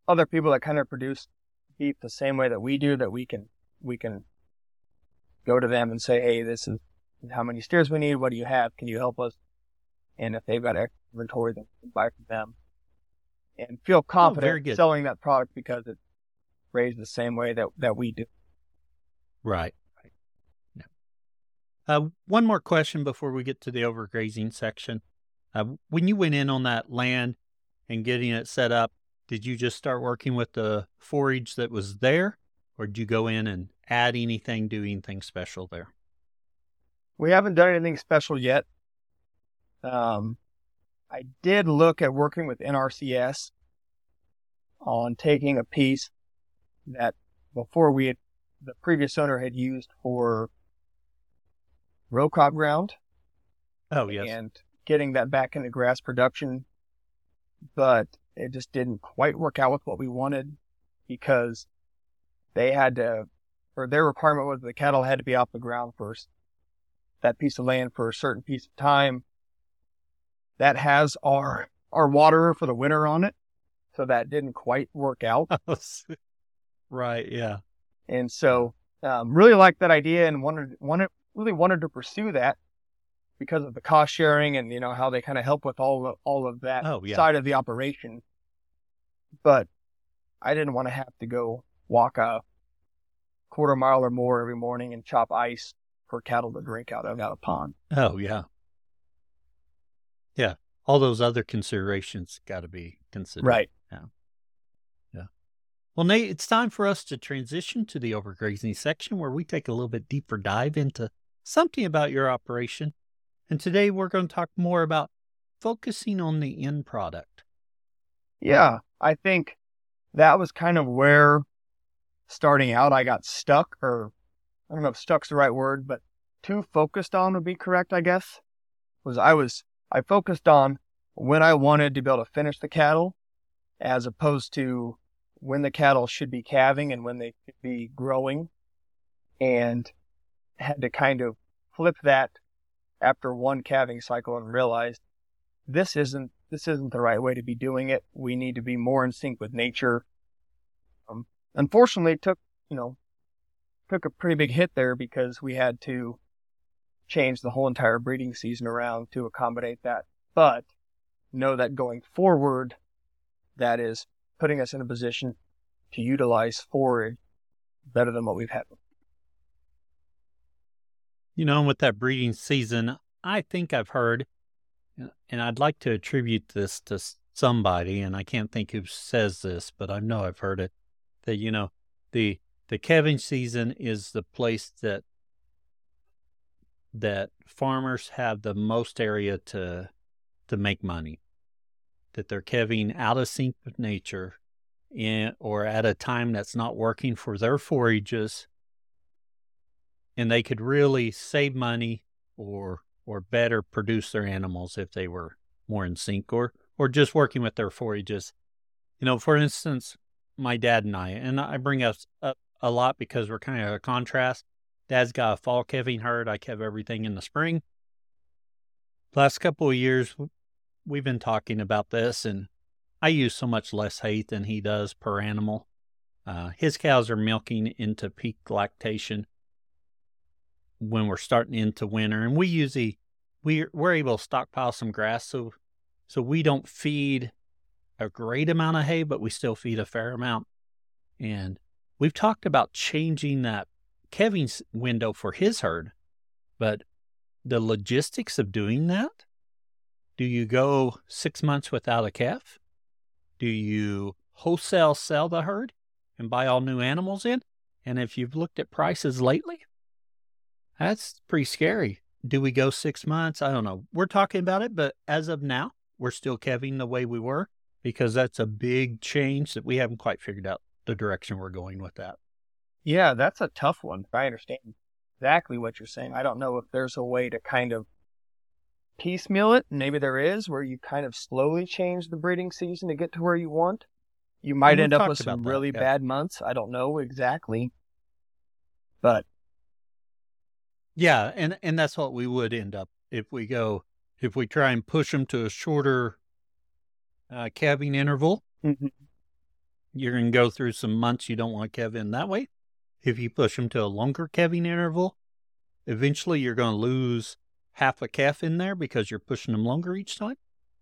other people that kind of produce beef the same way that we do that we can we can go to them and say, hey, this is how many steers we need. What do you have? Can you help us? And if they've got inventory, then we can buy from them and feel confident
Oh,
selling that product because it's raised the same way that, that we do.
Right. Right. Yeah. Uh, one more question before we get to the overgrazing section. Uh, when you went in on that land and getting it set up, did you just start working with the forage that was there, or did you go in and add anything, do anything special there?
we haven't done anything special yet. Um, I did look at working with NRCS on taking a piece that before we had, the previous owner had used for row crop ground.
Oh, yes.
And getting that back into grass production. But it just didn't quite work out with what we wanted because they had to, or their requirement was the cattle had to be off the ground first, that piece of land for a certain piece of time. That has our, our water for the winter on it. So that didn't quite work out.
right. Yeah.
And so, um, really liked that idea and wanted, wanted, really wanted to pursue that because of the cost sharing and, you know, how they kind of help with all of, all of that
oh, yeah.
side of the operation. But I didn't want to have to go walk a quarter mile or more every morning and chop ice for cattle to drink out of out of pond.
Oh yeah. Yeah. All those other considerations got to be considered.
Right.
Yeah. Yeah. Well, Nate, it's time for us to transition to the overgrazing section where we take a little bit deeper dive into something about your operation. And today we're going to talk more about focusing on the end product.
Yeah. I think that was kind of where starting out I got stuck, or I don't know if stuck's the right word, but too focused on would be correct, I guess. Was I was I focused on when I wanted to be able to finish the cattle as opposed to when the cattle should be calving and when they should be growing and had to kind of flip that after one calving cycle and realized this isn't this isn't the right way to be doing it. We need to be more in sync with nature. Um, unfortunately, it took you know took a pretty big hit there because we had to change the whole entire breeding season around to accommodate that. But know that going forward, that is putting us in a position to utilize forage better than what we've had.
You know, with that breeding season, I think I've heard uh, and I'd like to attribute this to somebody, and I can't think who says this, but I know I've heard it that you know the the calving season is the place that that farmers have the most area to to make money. That they're calving out of sync with nature, in, or at a time that's not working for their forages, and they could really save money or or better produce their animals if they were more in sync or or just working with their forages. You know, for instance, my dad and I, and I bring us up a lot because we're kind of a contrast. Dad's got a fall calving herd. I calve everything in the spring. Last couple of years, we've been talking about this, and I use so much less hay than he does per animal. Uh, his cows are milking into peak lactation when we're starting into winter, and we usually we we're able to stockpile some grass, so so we don't feed a great amount of hay, but we still feed a fair amount. And we've talked about changing that calving window for his herd, but the logistics of doing that. Do you go six months without a calf? Do you wholesale sell the herd and buy all new animals in? And if you've looked at prices lately, that's pretty scary. Do we go six months? I don't know. We're talking about it, but as of now, we're still calving the way we were because that's a big change that we haven't quite figured out the direction we're going with that.
Yeah, that's a tough one. I understand exactly what you're saying. I don't know if there's a way to kind of piecemeal it. Maybe there is where you kind of slowly change the breeding season to get to where you want. You might end up with some really yeah. bad months. I don't know exactly. But
yeah, and and that's what we would end up if we go if we try and push them to a shorter uh, calving interval. Mm-hmm. You're going to go through some months you don't want to calve in that way. If you push them to a longer calving interval, eventually you're going to lose half a calf in there because you're pushing them longer each time.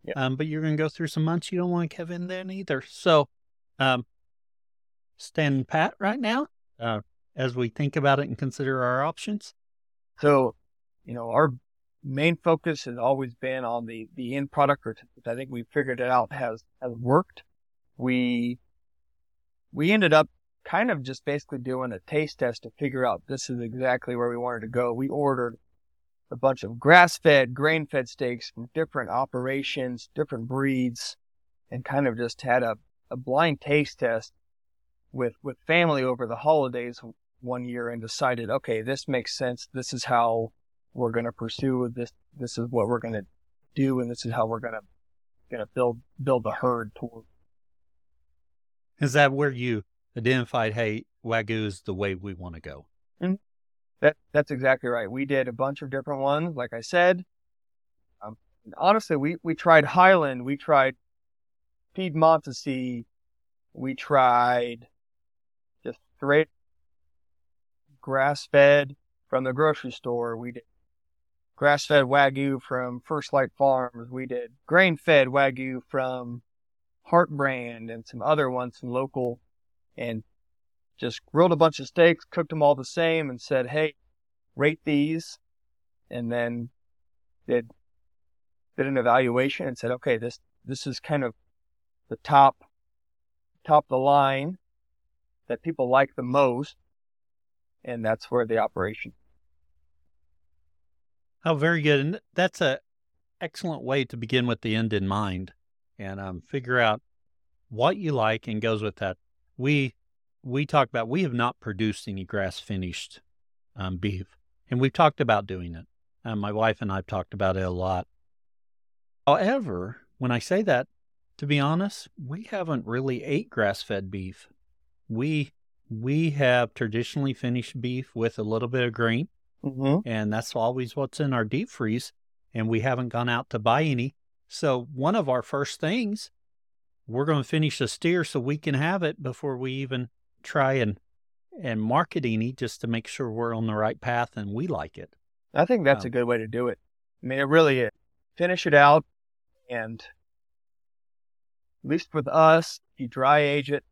Yep. Um, but you're going to go through some months you don't want to calve in then either. So, um, stand pat right now uh, as we think about it and consider our options.
So, you know, our main focus has always been on the, the end product, which I think we figured it out has, has worked. We, we ended up kind of just basically doing a taste test to figure out this is exactly where we wanted to go. We ordered a bunch of grass fed, grain fed steaks from different operations, different breeds, and kind of just had a, a blind taste test with, with family over the holidays one year and decided, okay, this makes sense. This is how we're going to pursue this. This is what we're going to do. And this is how we're going to, going to build, build the herd toward.
Is that where you identified, hey, Wagyu is the way we want to go?
Mm-hmm. That that's exactly right. We did a bunch of different ones, like I said. Um, honestly, we we tried Highland, we tried Piedmontese, we tried just straight grass fed from the grocery store. We did grass fed Wagyu from First Light Farms. We did grain fed Wagyu from HeartBrand and some other ones, some local, and just grilled a bunch of steaks, cooked them all the same, and said, "Hey, rate these," and then did did an evaluation and said, "Okay, this this is kind of the top top of the line that people like the most, and that's where the operation."
Oh, very good, and that's a excellent way to begin with the end in mind, and um, figure out what you like and goes with that. We we talked about we have not produced any grass finished um, beef, and we've talked about doing it. Um, my wife and I've talked about it a lot. However, when I say that, to be honest, we haven't really ate grass fed beef. We we have traditionally finished beef with a little bit of grain,
mm-hmm.
and that's always what's in our deep freeze. And we haven't gone out to buy any. So one of our first things, we're going to finish a steer so we can have it before we even try and and market any just to make sure we're on the right path and we like it.
I think that's um, a good way to do it. I mean, it really is. Finish it out, and at least with us, you dry age it,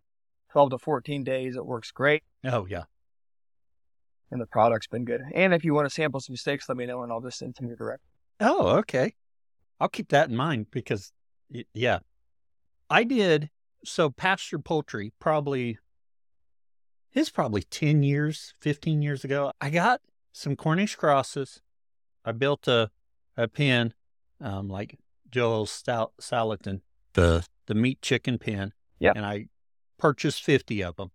twelve to fourteen days. It works great.
Oh yeah,
and the product's been good. And if you want to sample some steaks, let me know, and I'll just send some your direct.
Oh, okay. I'll keep that in mind because, yeah, I did. So pasture poultry probably it's probably 10 years, 15 years ago. I got some Cornish crosses. I built a, a pen, um, like Joel Salatin, the, the meat chicken pen.
Yeah.
And I purchased 50 of them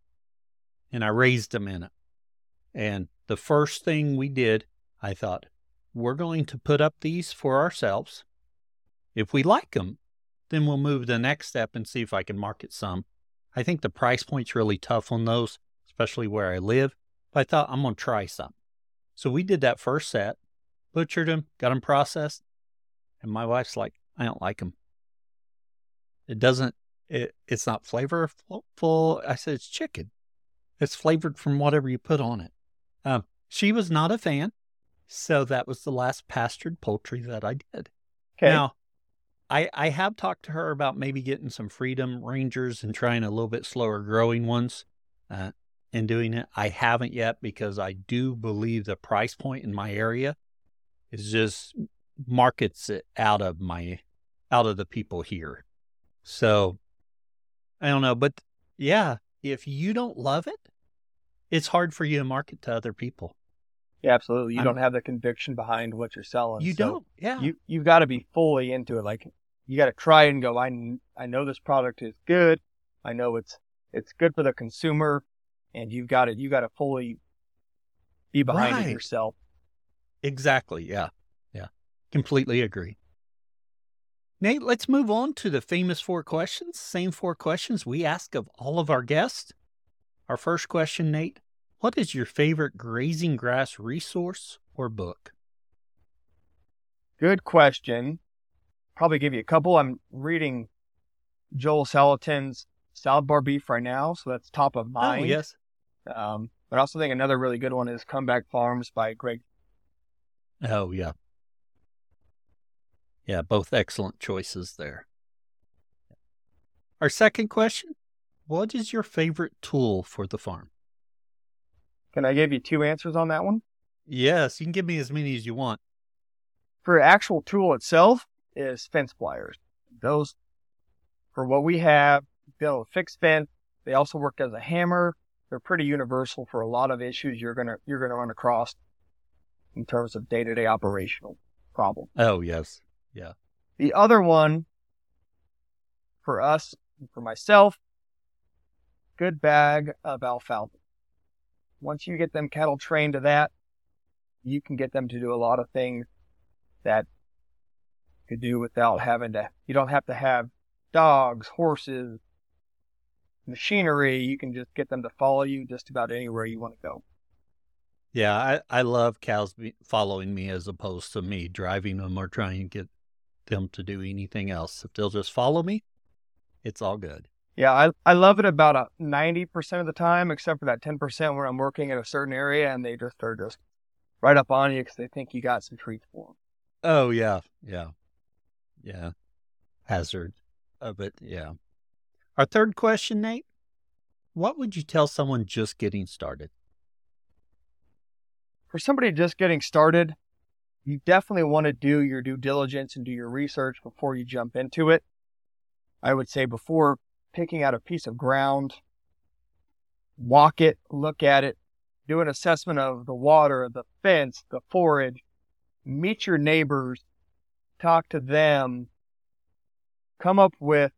and I raised them in it. And the first thing we did, I thought, we're going to put up these for ourselves. If we like them, then we'll move the next step and see if I can market some. I think the price point's really tough on those especially where I live. But I thought I'm going to try some. So we did that first set, butchered them, got them processed. And my wife's like, I don't like them. It doesn't, it, it's not flavorful. I said, it's chicken. It's flavored from whatever you put on it. Um, she was not a fan. So that was the last pastured poultry that I did.
Okay.
Now, I, I have talked to her about maybe getting some Freedom Rangers and trying a little bit slower growing ones. Uh, in doing it. I haven't yet because I do believe the price point in my area is just markets it out of my out of the people here. So I don't know, but yeah, if you don't love it, it's hard for you to market to other people.
Yeah, absolutely. You I'm, don't have the conviction behind what you're selling.
You
so
don't. Yeah.
You you've got to be fully into it. Like you got to try and go. I I know this product is good. I know it's it's good for the consumer and you've got to you got to fully be behind right. it yourself.
Exactly. Yeah. Yeah. Completely agree. Nate, let's move on to the famous four questions. Same four questions we ask of all of our guests. Our first question, Nate, what is your favorite grazing grass resource or book?
Good question. Probably give you a couple. I'm reading Joel Salatin's salad bar beef right now, so that's top of oh, mind.
Oh, yes.
Um, but I also think another really good one is Comeback Farms by Greg.
Oh yeah, yeah, both excellent choices there. Our second question: What is your favorite tool for the farm?
Can I give you two answers on that one?
Yes, you can give me as many as you want.
For actual tool itself is fence pliers. Those, for what we have, be able to fix fence. They also work as a hammer. They're pretty universal for a lot of issues you're gonna you're gonna run across. in terms of day to day operational problem.
Oh, yes. Yeah.
The other one for us, for myself, good bag of alfalfa. Once you get them cattle trained to that, you can get them to do a lot of things that you could do without having to, you don't have to have dogs, horses, machinery. You can just get them to follow you just about anywhere you want to go.
Yeah, I, I love cows following me as opposed to me driving them or trying to get them to do anything else. If they'll just follow me, it's all good.
Yeah, I, I love it about uh, a 90% of the time, except for that 10% where I'm working in a certain area and they just are just right up on you because they think you got some treats for them.
Oh, yeah. Yeah. Yeah. Hazard uh, of it. Yeah. Our third question, Nate What would you tell someone just getting started?
For somebody just getting started, you definitely want to do your due diligence and do your research before you jump into it. I would say before picking out a piece of ground, walk it, look at it, do an assessment of the water, the fence, the forage, meet your neighbors, talk to them, come up with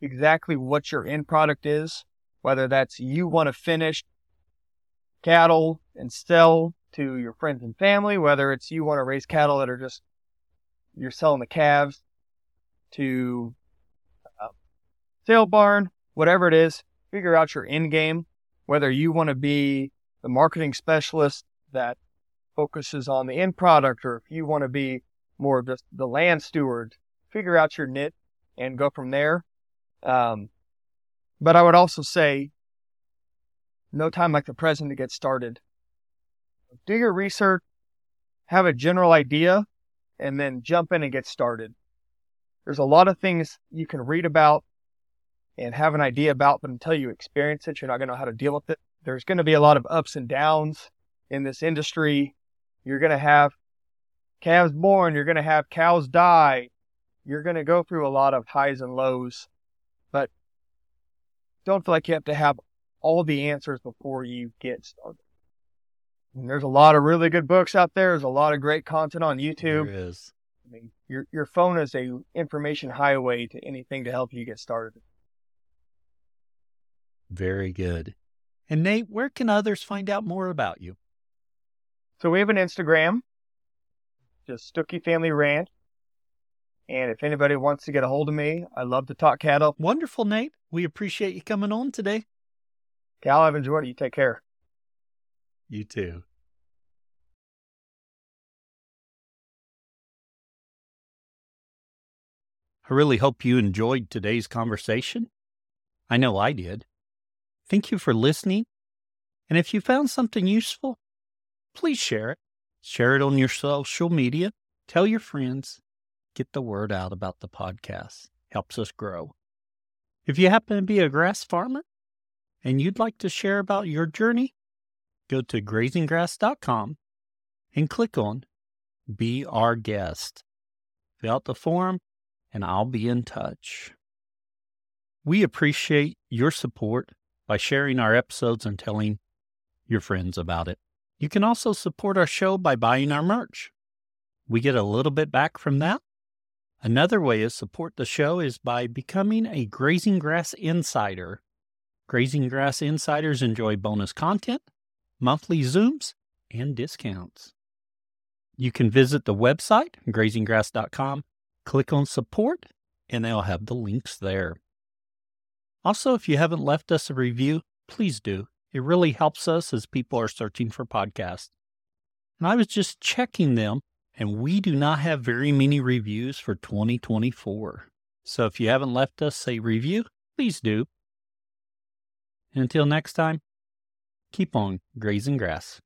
exactly what your end product is, whether that's you want to finish cattle and sell to your friends and family, whether it's you want to raise cattle that are just you're selling the calves to a sale barn, whatever it is, figure out your end game, whether you want to be the marketing specialist that focuses on the end product or if you want to be more of just the land steward, figure out your niche and go from there. Um, but I would also say no time like the present to get started. Do your research, have a general idea, and then jump in and get started. There's a lot of things you can read about and have an idea about, but until you experience it, you're not going to know how to deal with it. There's going to be a lot of ups and downs in this industry. You're going to have calves born, you're going to have cows die. You're going to go through a lot of highs and lows, but don't feel like you have to have all the answers before you get started. And there's a lot of really good books out there. There's a lot of great content on YouTube.
There is.
I mean, your your phone is a information highway to anything to help you get started.
Very good. And Nate, where can others find out more about you?
So we have an Instagram, just Stucky Family Ranch. And if anybody wants to get a hold of me, I love to talk cattle.
Wonderful, Nate. We appreciate you coming on today.
Cal, I've enjoyed it. You take care.
You too. I really hope you enjoyed today's conversation. I know I did. Thank you for listening. And if you found something useful, please share it. Share it on your social media. Tell your friends. Get the word out about the podcast. Helps us grow. If you happen to be a grass farmer and you'd like to share about your journey, go to grazinggrass.com and click on Be Our Guest. Fill out the form and I'll be in touch. We appreciate your support by sharing our episodes and telling your friends about it. You can also support our show by buying our merch. We get a little bit back from that. Another way to support the show is by becoming a Grazing Grass Insider. Grazing Grass Insiders enjoy bonus content, monthly Zooms, and discounts. You can visit the website, grazinggrass.com, click on support, and they'll have the links there. Also, if you haven't left us a review, please do. It really helps us as people are searching for podcasts. And I was just checking them, and we do not have very many reviews for 2024. So if you haven't left us a review, please do. And until next time, keep on grazing grass.